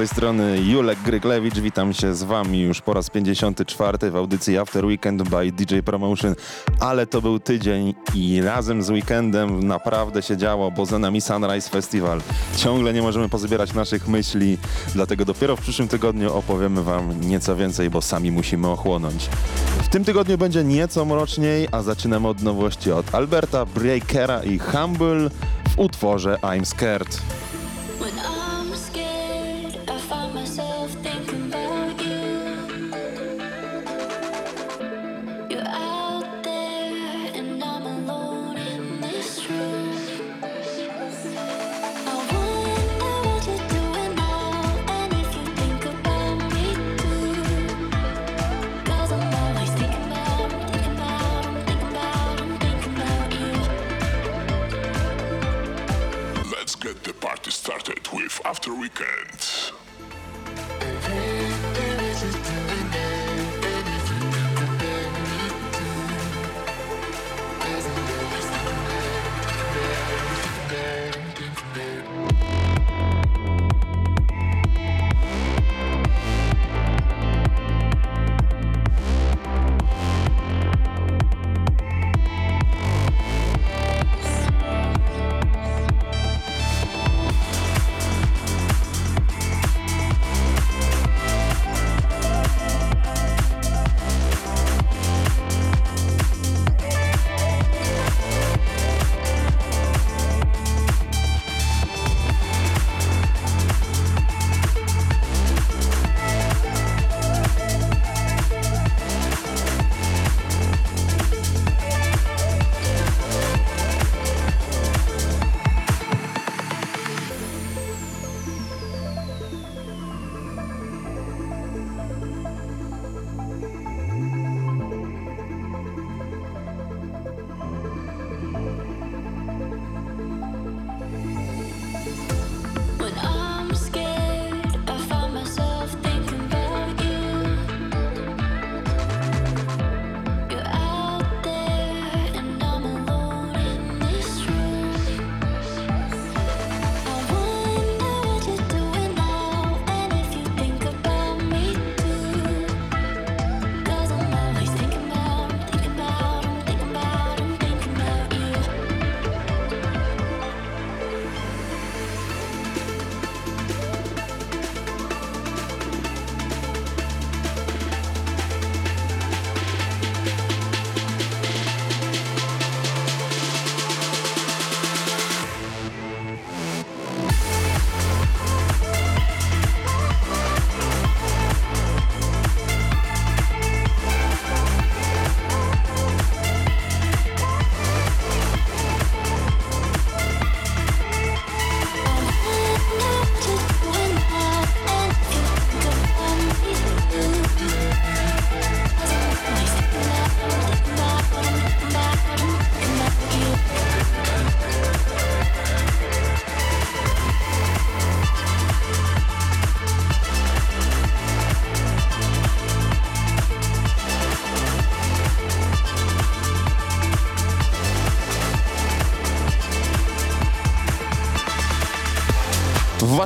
tej strony Julek Gryglewicz. Witam się z Wami już po raz 54 w audycji After Weekend by DJ Promotion. Ale to był tydzień i razem z weekendem naprawdę się działo, bo za nami Sunrise Festival. Ciągle nie możemy pozbierać naszych myśli, dlatego dopiero w przyszłym tygodniu opowiemy Wam nieco więcej, bo sami musimy ochłonąć. W tym tygodniu będzie nieco mroczniej, a zaczynamy od nowości od Alberta Breakera i Humble w utworze I'm Scared. party started with After Weekend.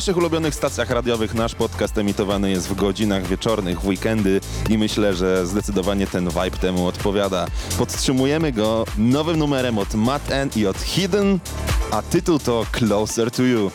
Waszych ulubionych stacjach radiowych nasz podcast emitowany jest w godzinach wieczornych, w weekendy i myślę, że zdecydowanie ten vibe temu odpowiada. Podtrzymujemy go nowym numerem od Matt N i od Hidden, a tytuł to Closer to You.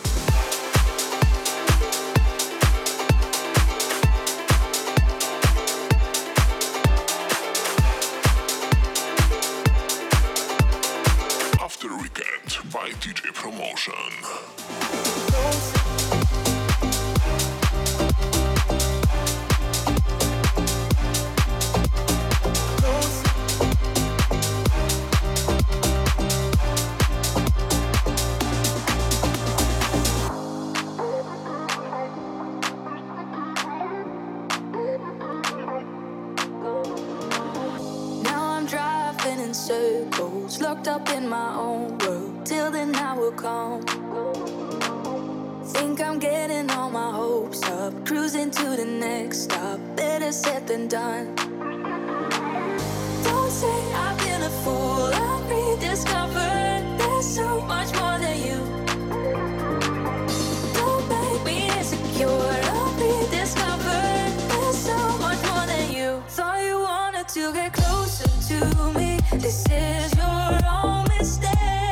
to get closer to me. This is your own mistake.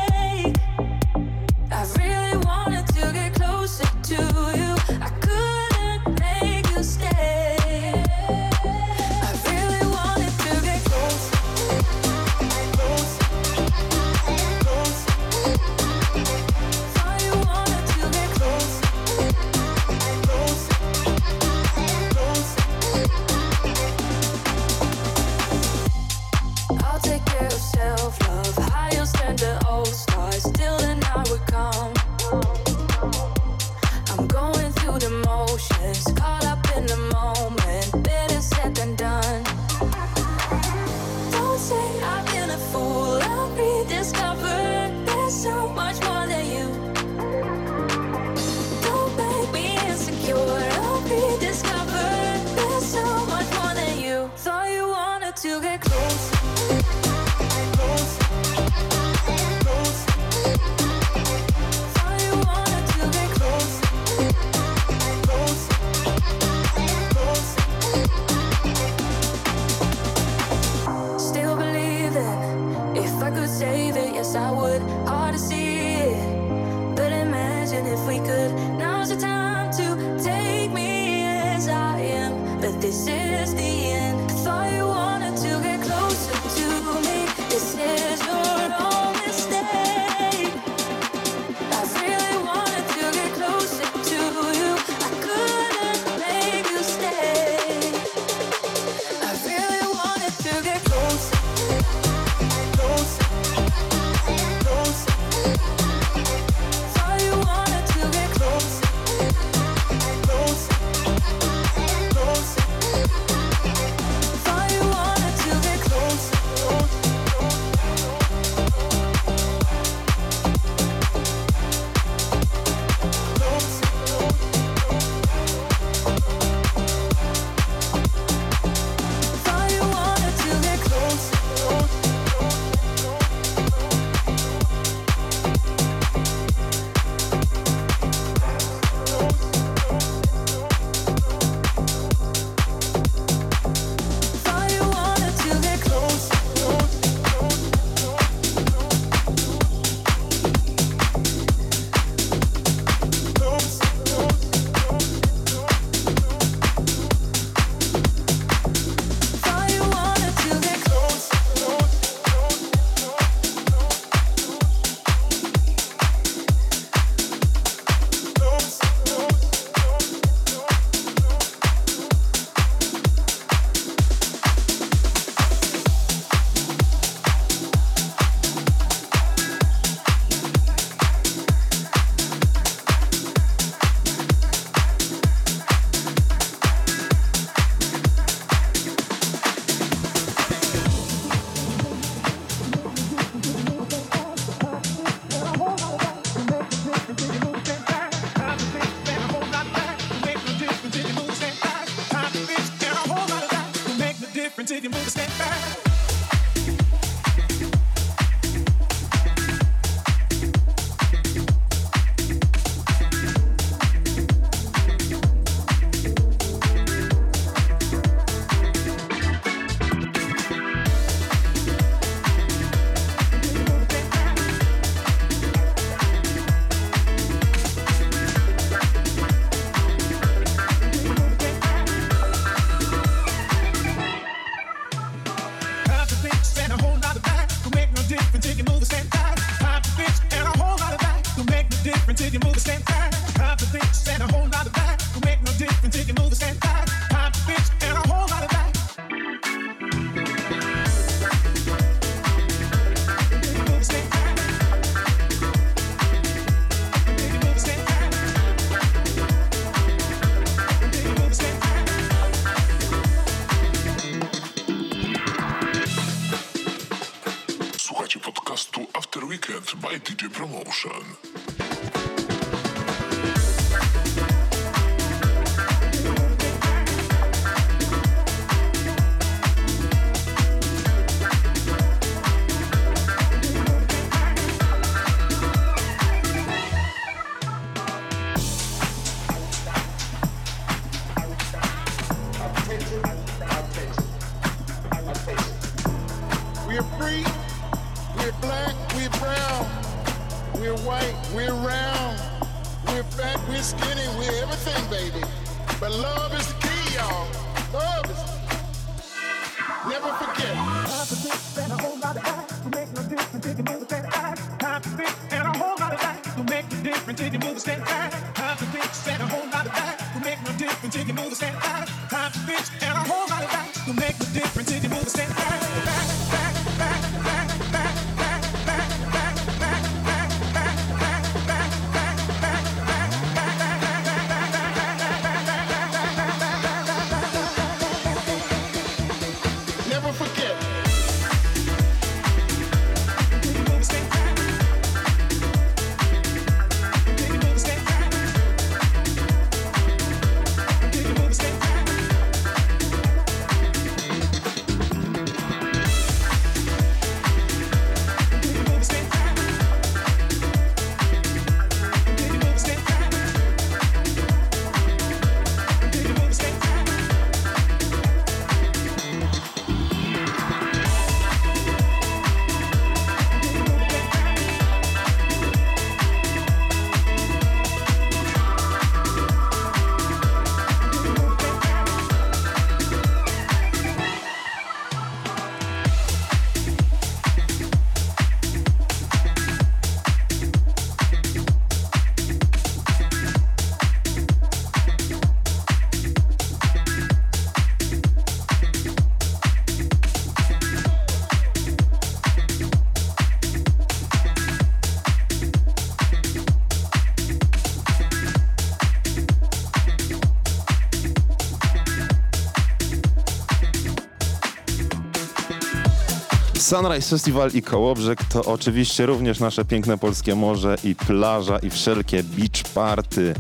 Sunrise Festival i Kołobrzeg to oczywiście również nasze piękne polskie morze i plaża i wszelkie beach party.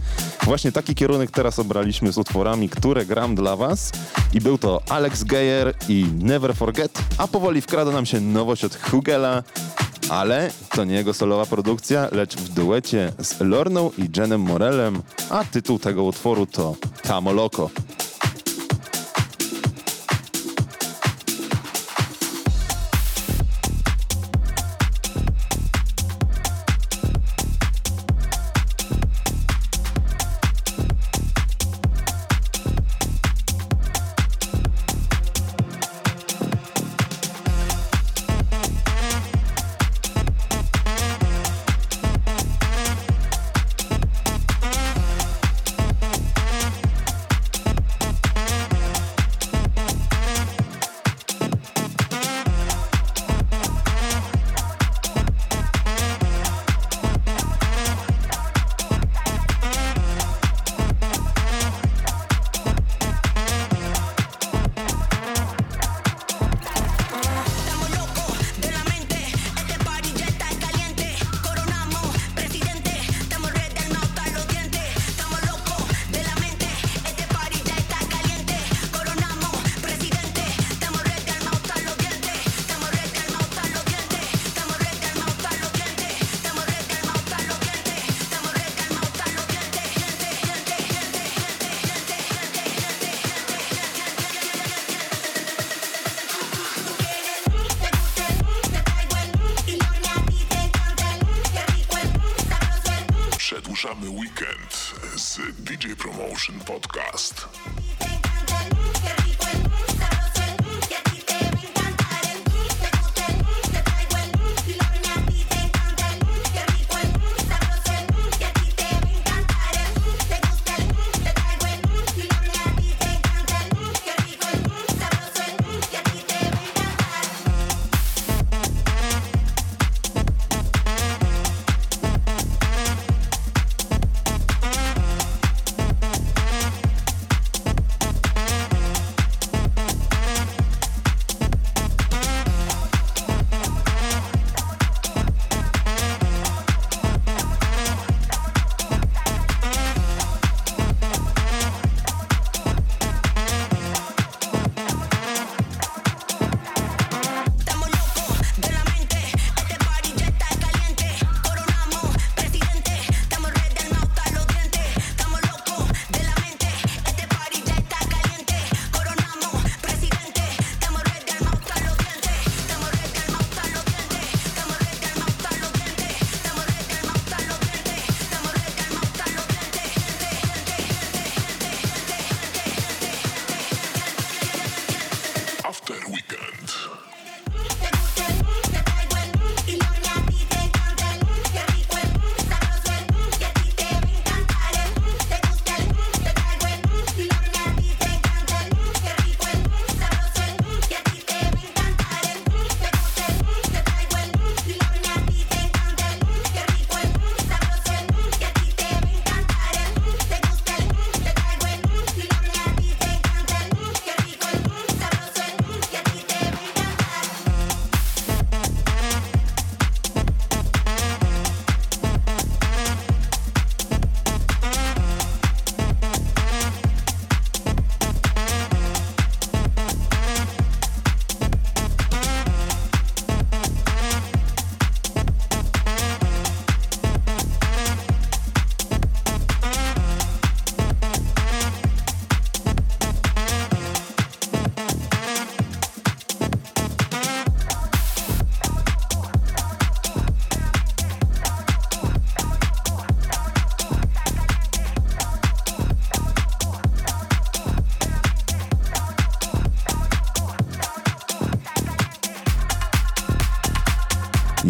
Właśnie taki kierunek teraz obraliśmy z utworami, które gram dla was. I był to Alex Geyer i Never Forget, a powoli wkrada nam się nowość od Hugela, ale to nie jego solowa produkcja, lecz w duecie z Lorną i Jenem Morelem, a tytuł tego utworu to Tamo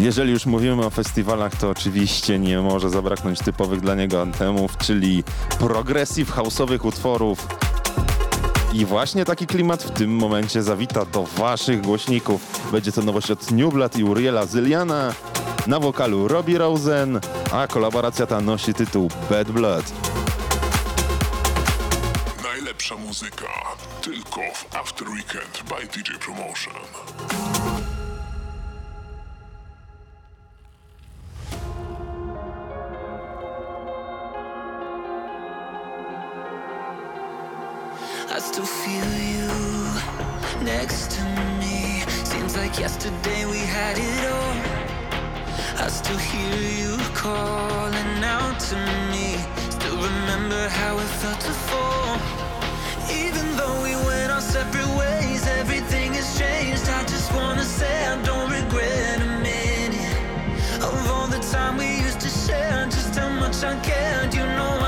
Jeżeli już mówimy o festiwalach, to oczywiście nie może zabraknąć typowych dla niego antemów, czyli progressive house'owych utworów. I właśnie taki klimat w tym momencie zawita do waszych głośników. Będzie to nowość od Newblood i Uriela Zyliana, na wokalu Robbie Rosen, a kolaboracja ta nosi tytuł Bad Blood. Najlepsza muzyka tylko w After Weekend by DJ Promotion. next to me. Seems like yesterday we had it all. I still hear you calling out to me. Still remember how it felt to fall Even though we went our separate ways Everything has changed. I just wanna say I don't regret a minute Of all the time we used to share. Just how much I cared, you know I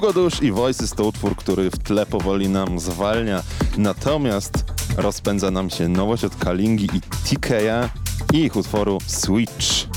Hugo Dusz i Voices to utwór, który w tle powoli nam zwalnia. Natomiast rozpędza nam się nowość od Kalingi i TK'a i ich utworu. Switch.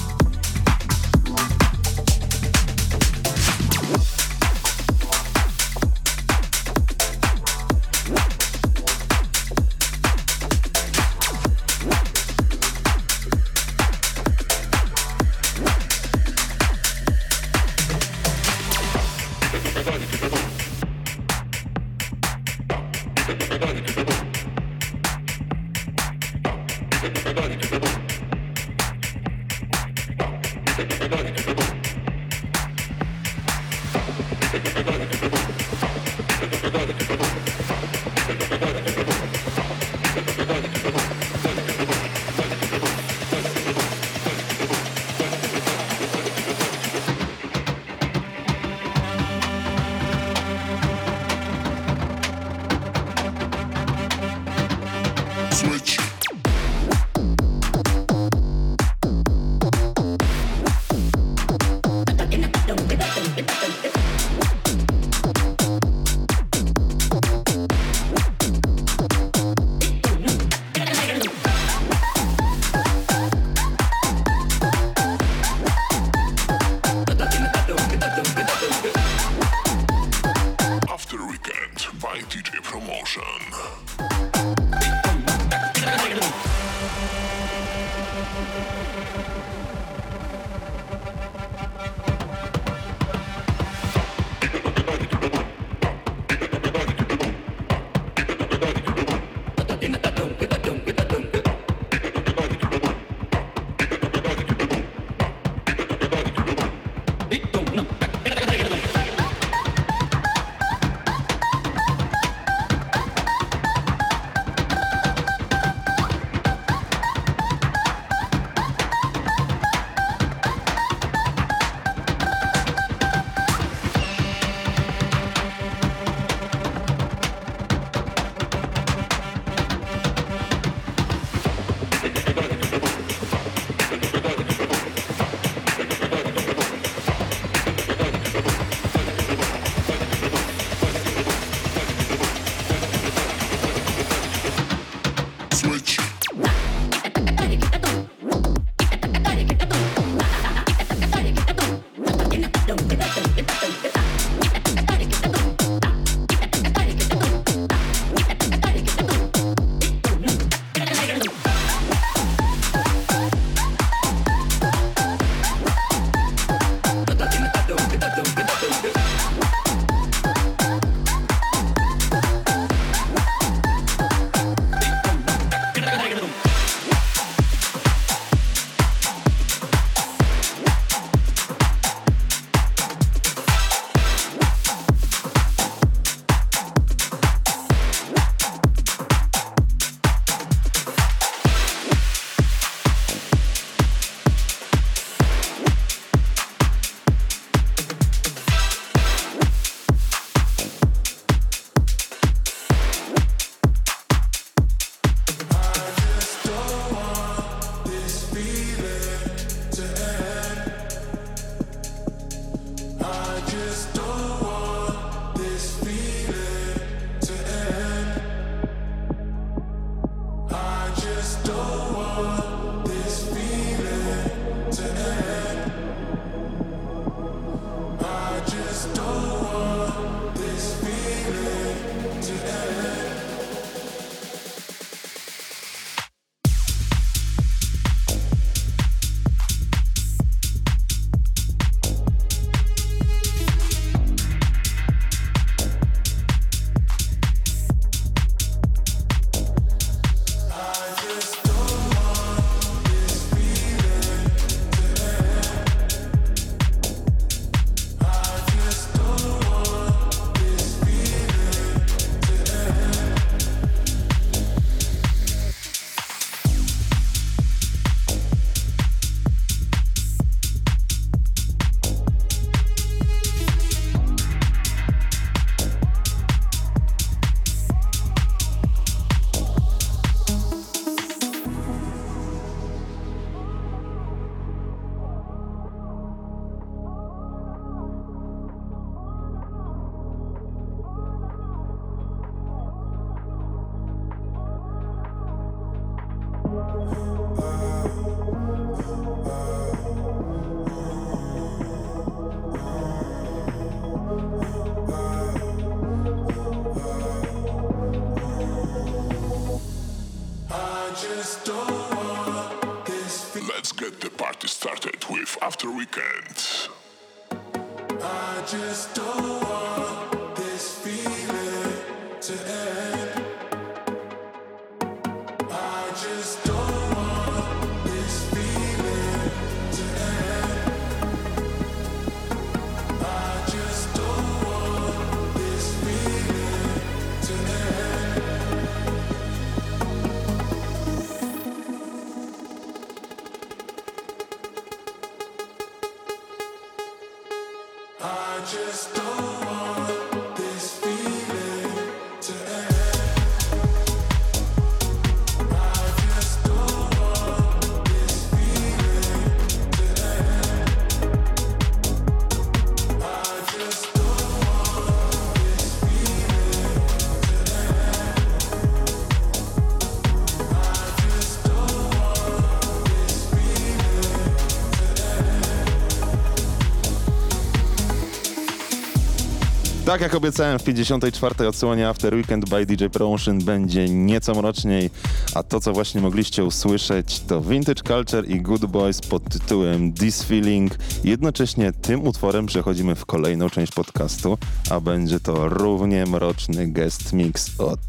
Tak jak obiecałem w 54. odsłonie After Weekend by DJ Promotion będzie nieco mroczniej, a to co właśnie mogliście usłyszeć to Vintage Culture i Good Boys pod tytułem This Feeling. Jednocześnie tym utworem przechodzimy w kolejną część podcastu, a będzie to równie mroczny guest mix od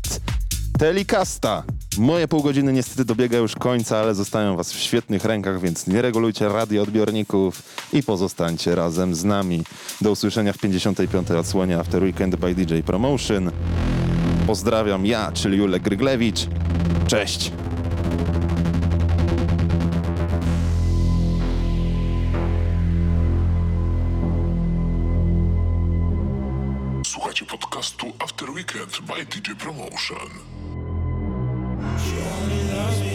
Telecasta. Moje pół godziny niestety dobiega już końca, ale zostają was w świetnych rękach, więc nie regulujcie radioodbiorników i pozostańcie razem z nami. Do usłyszenia w 55. odsłonie After Weekend by DJ Promotion. Pozdrawiam ja, czyli Julek Gryglewicz. Cześć! Słuchajcie podcastu After Weekend by DJ Promotion. Shorty loves me.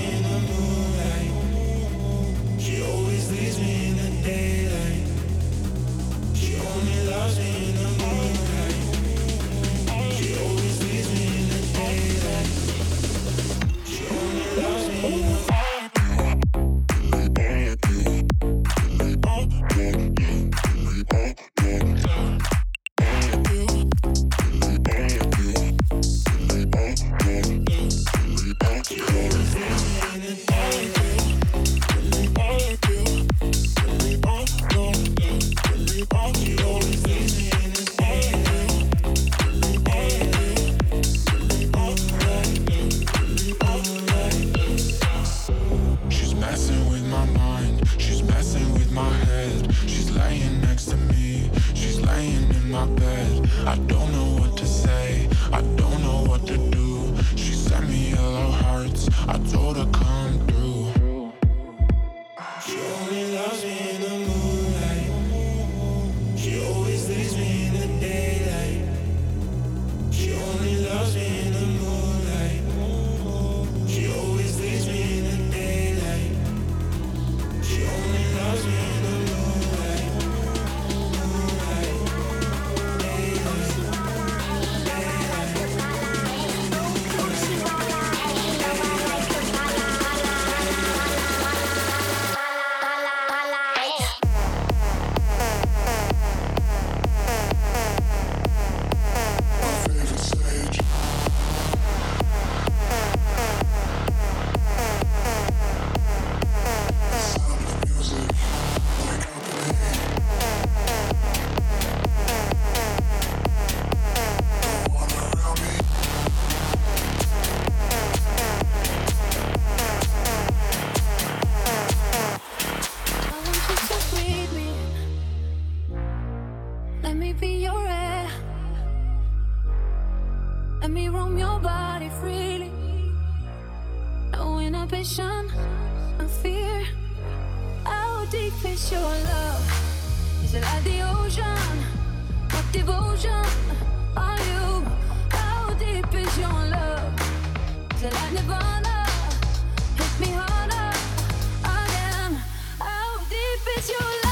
No inhibition, fear. How deep is your love? Is it like the ocean? What devotion are you? How deep is your love? Is it like Nirvana? Hit me harder again. How deep is your love?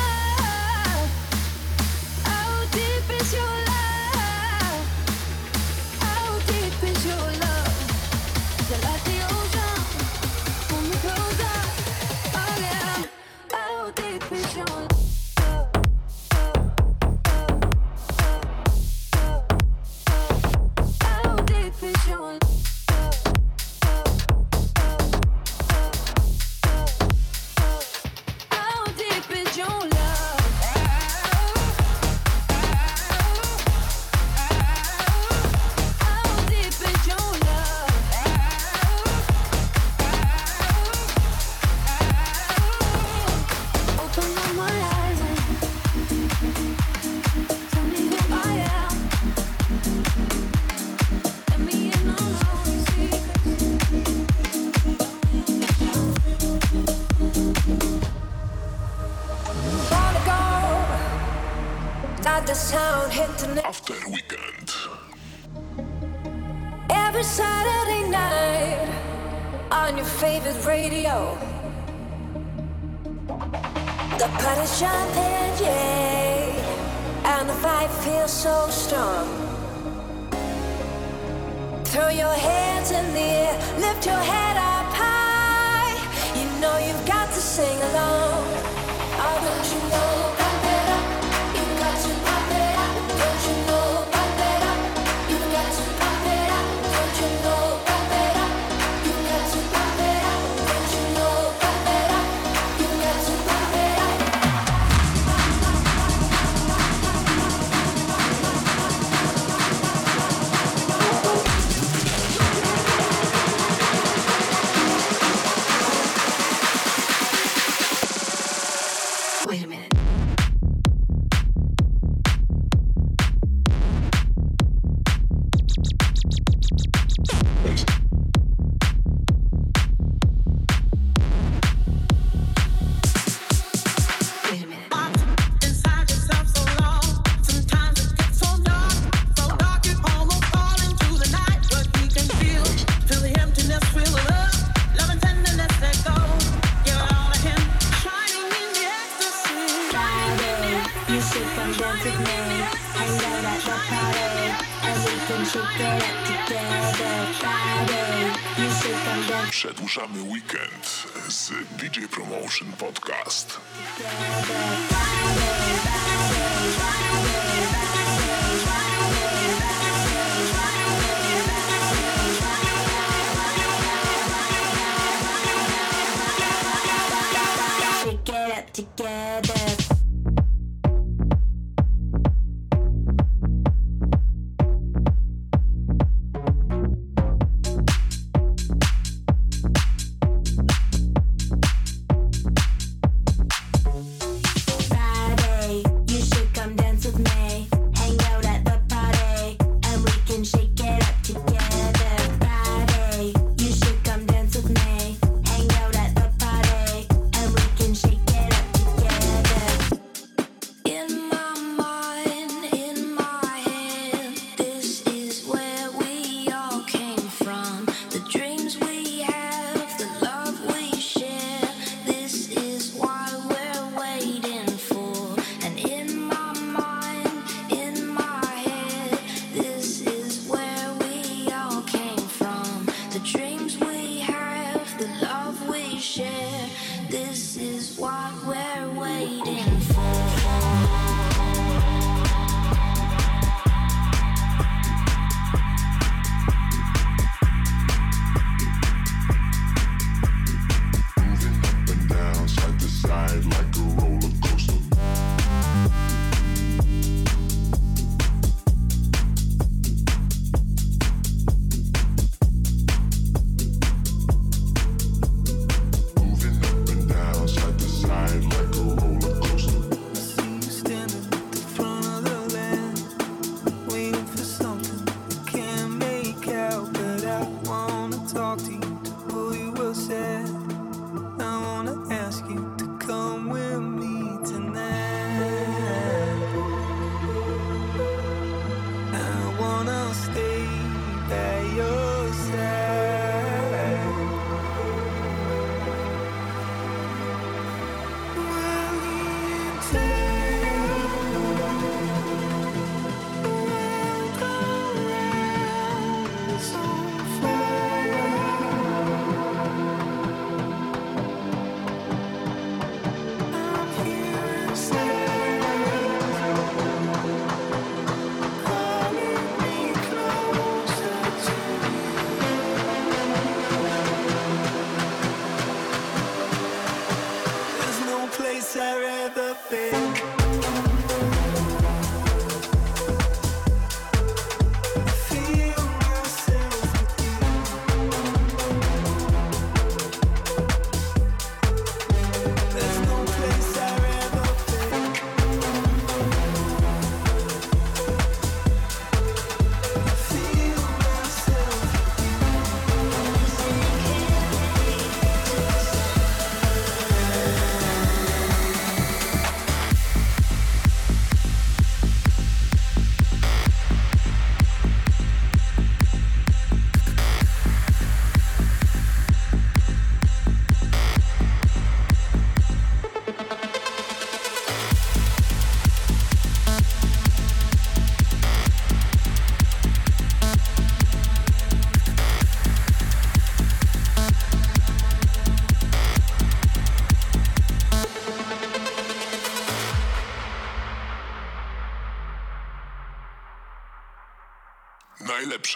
Podcast.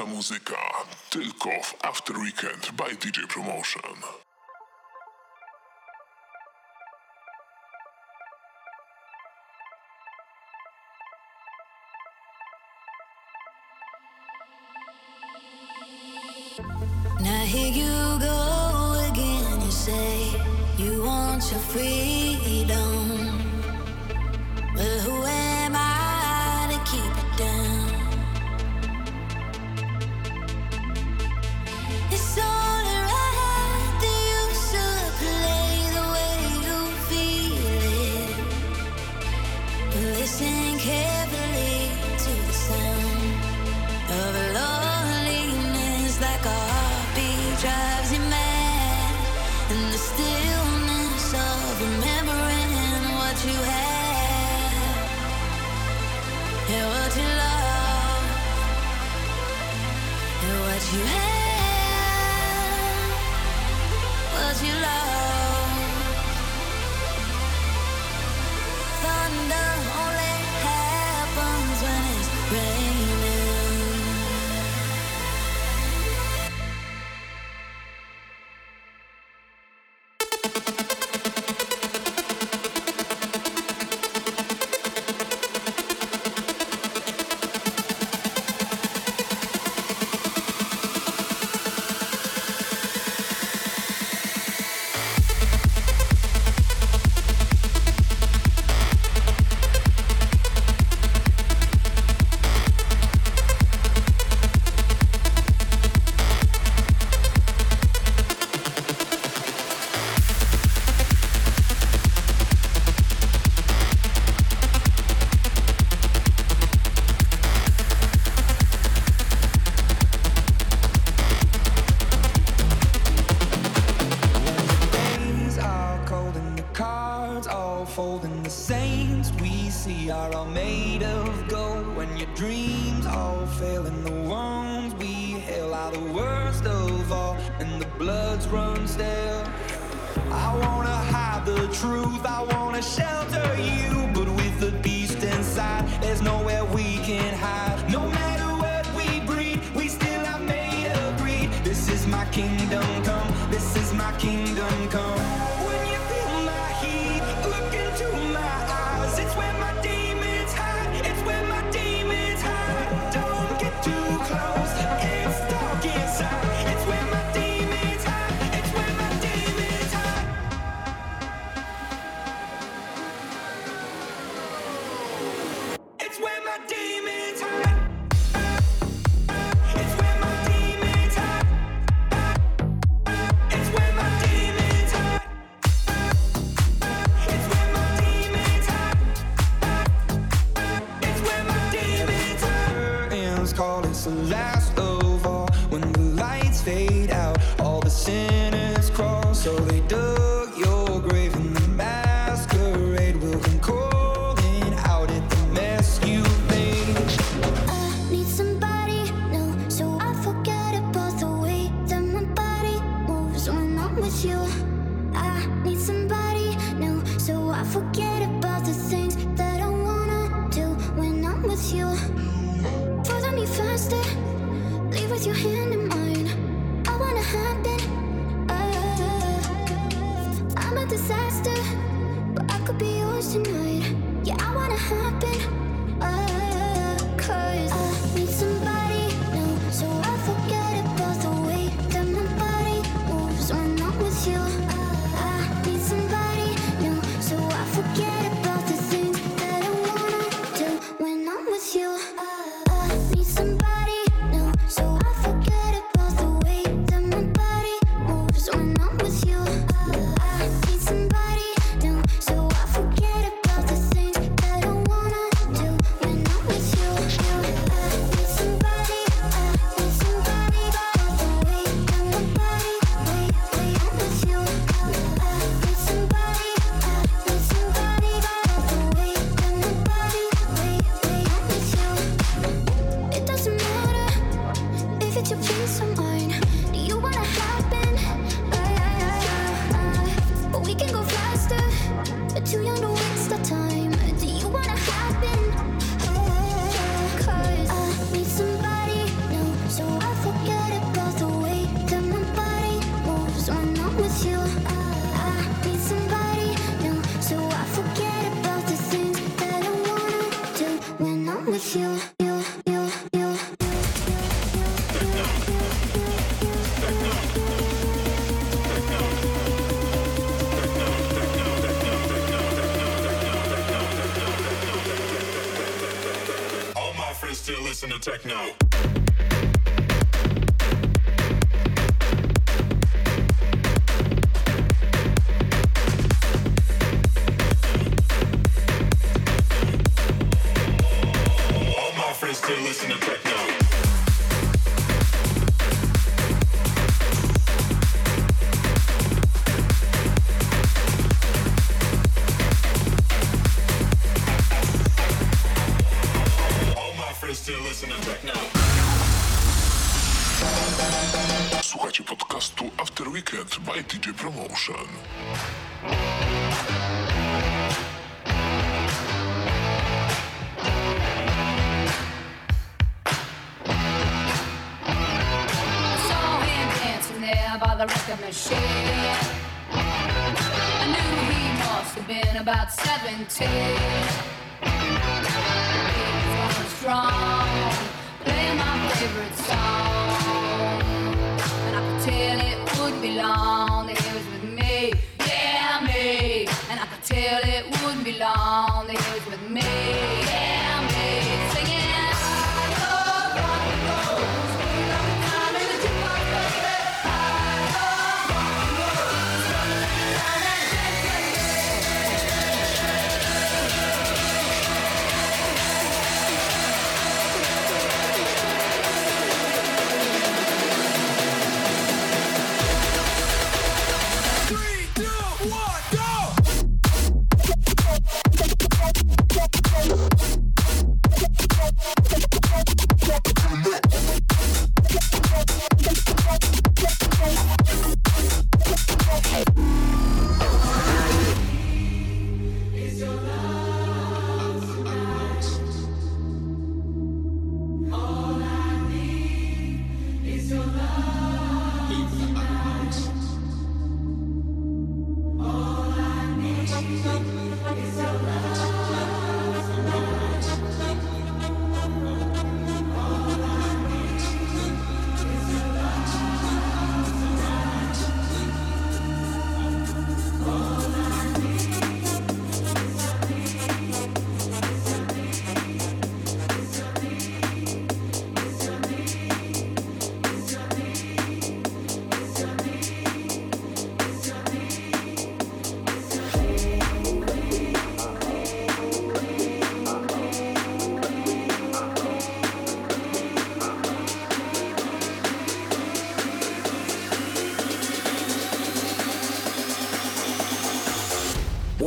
Nasza muzyka tylko w After Weekend by DJ Promotion. Now here you go again, you say you want your freedom. kingdom come. This is my kingdom come. by the record machine. I knew he must have been about 17. He was strong, playing my favorite song. And I could tell it would be long that he was with me, yeah, me. And I could tell it would be long that he was with me, yeah.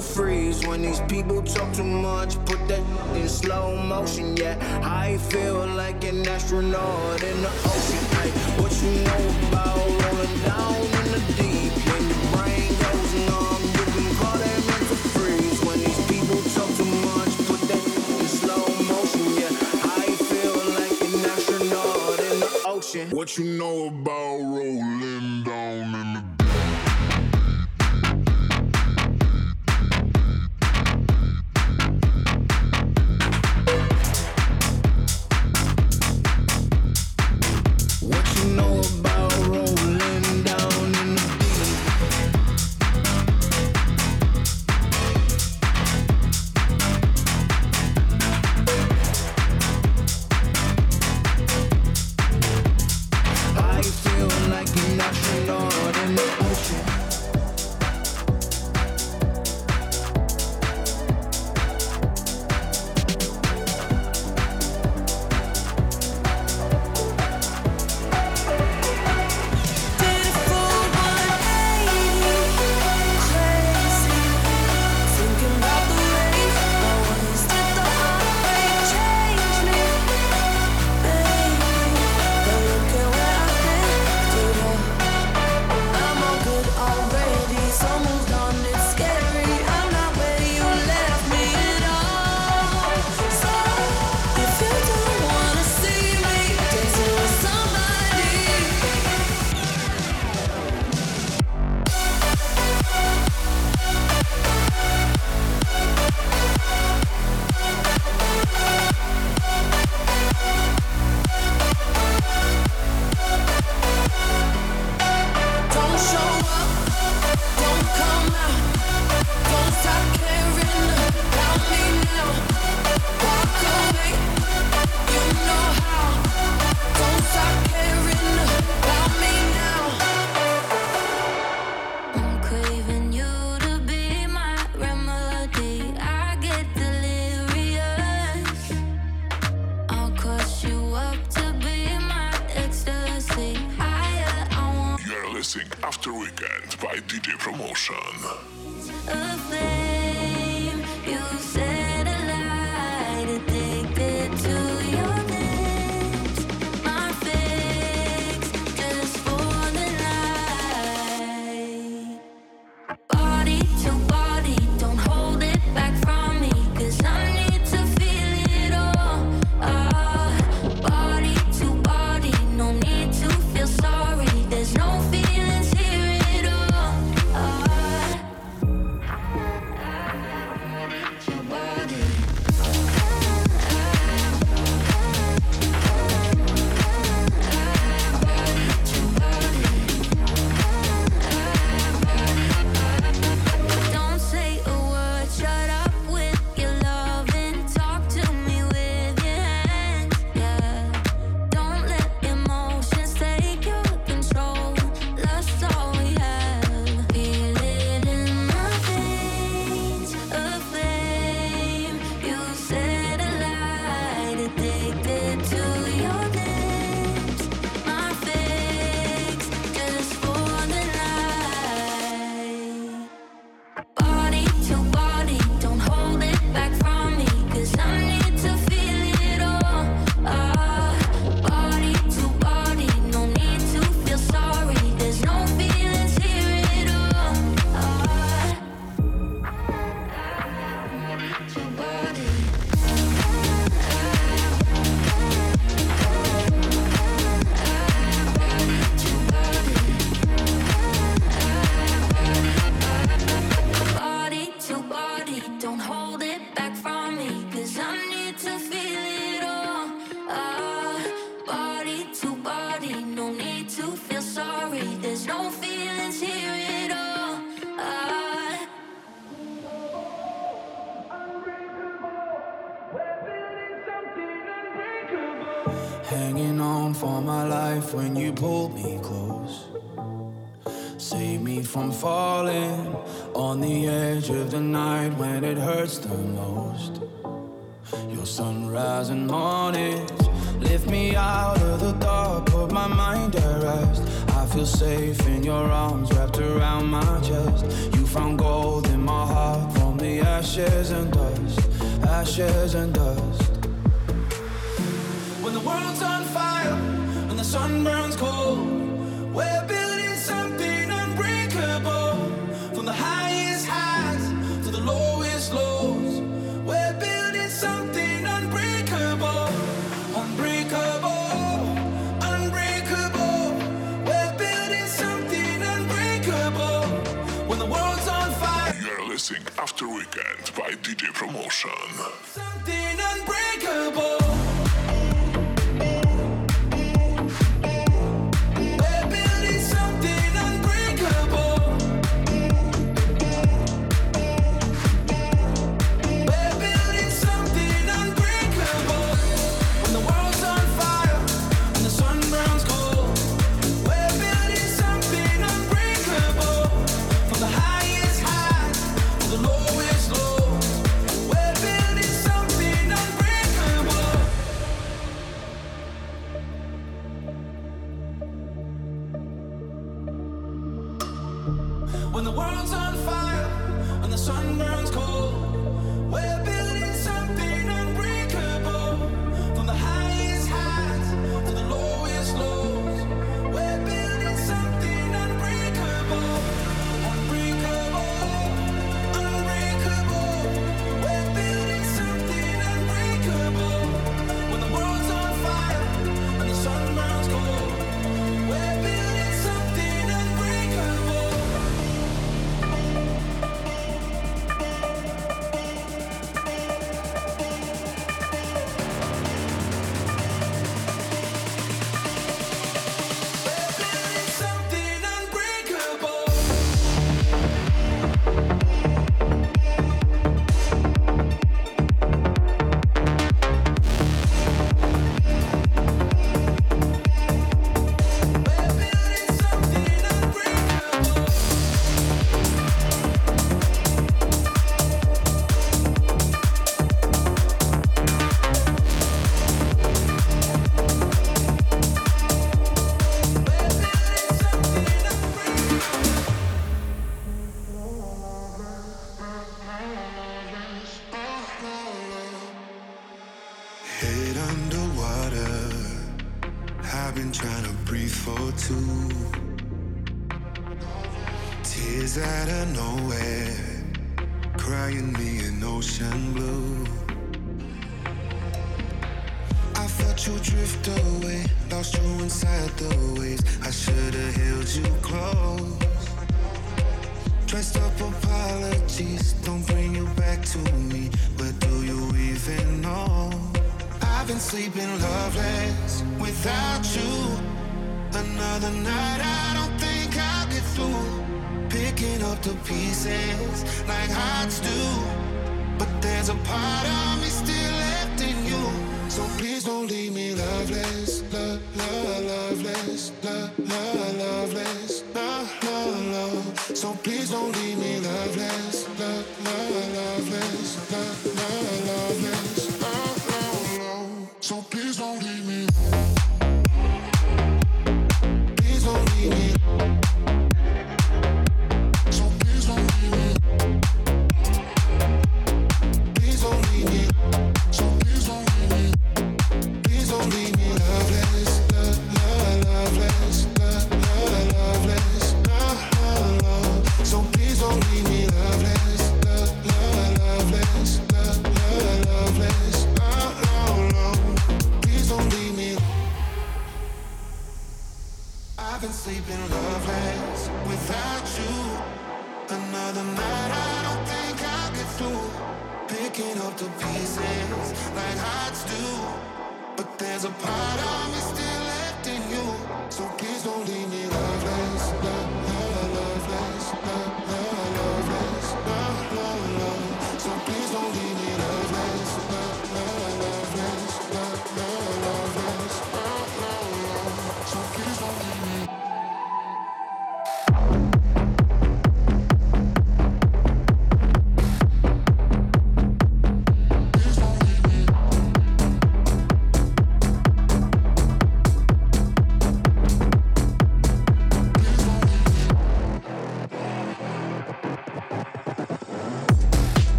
freeze when these people talk too much. Put that in slow motion, yeah. I feel like an astronaut in the ocean. What you know about? Culture. falling on the edge of the night when it hurts the most. Your sunrise and mornings lift me out of the dark, put my mind at rest. I feel safe in your arms wrapped around my chest. You found gold in my heart from the ashes and dust, ashes and dust. When the world's on fire and the sun burns cold, where Mixing After Weekend by DJ Promotion.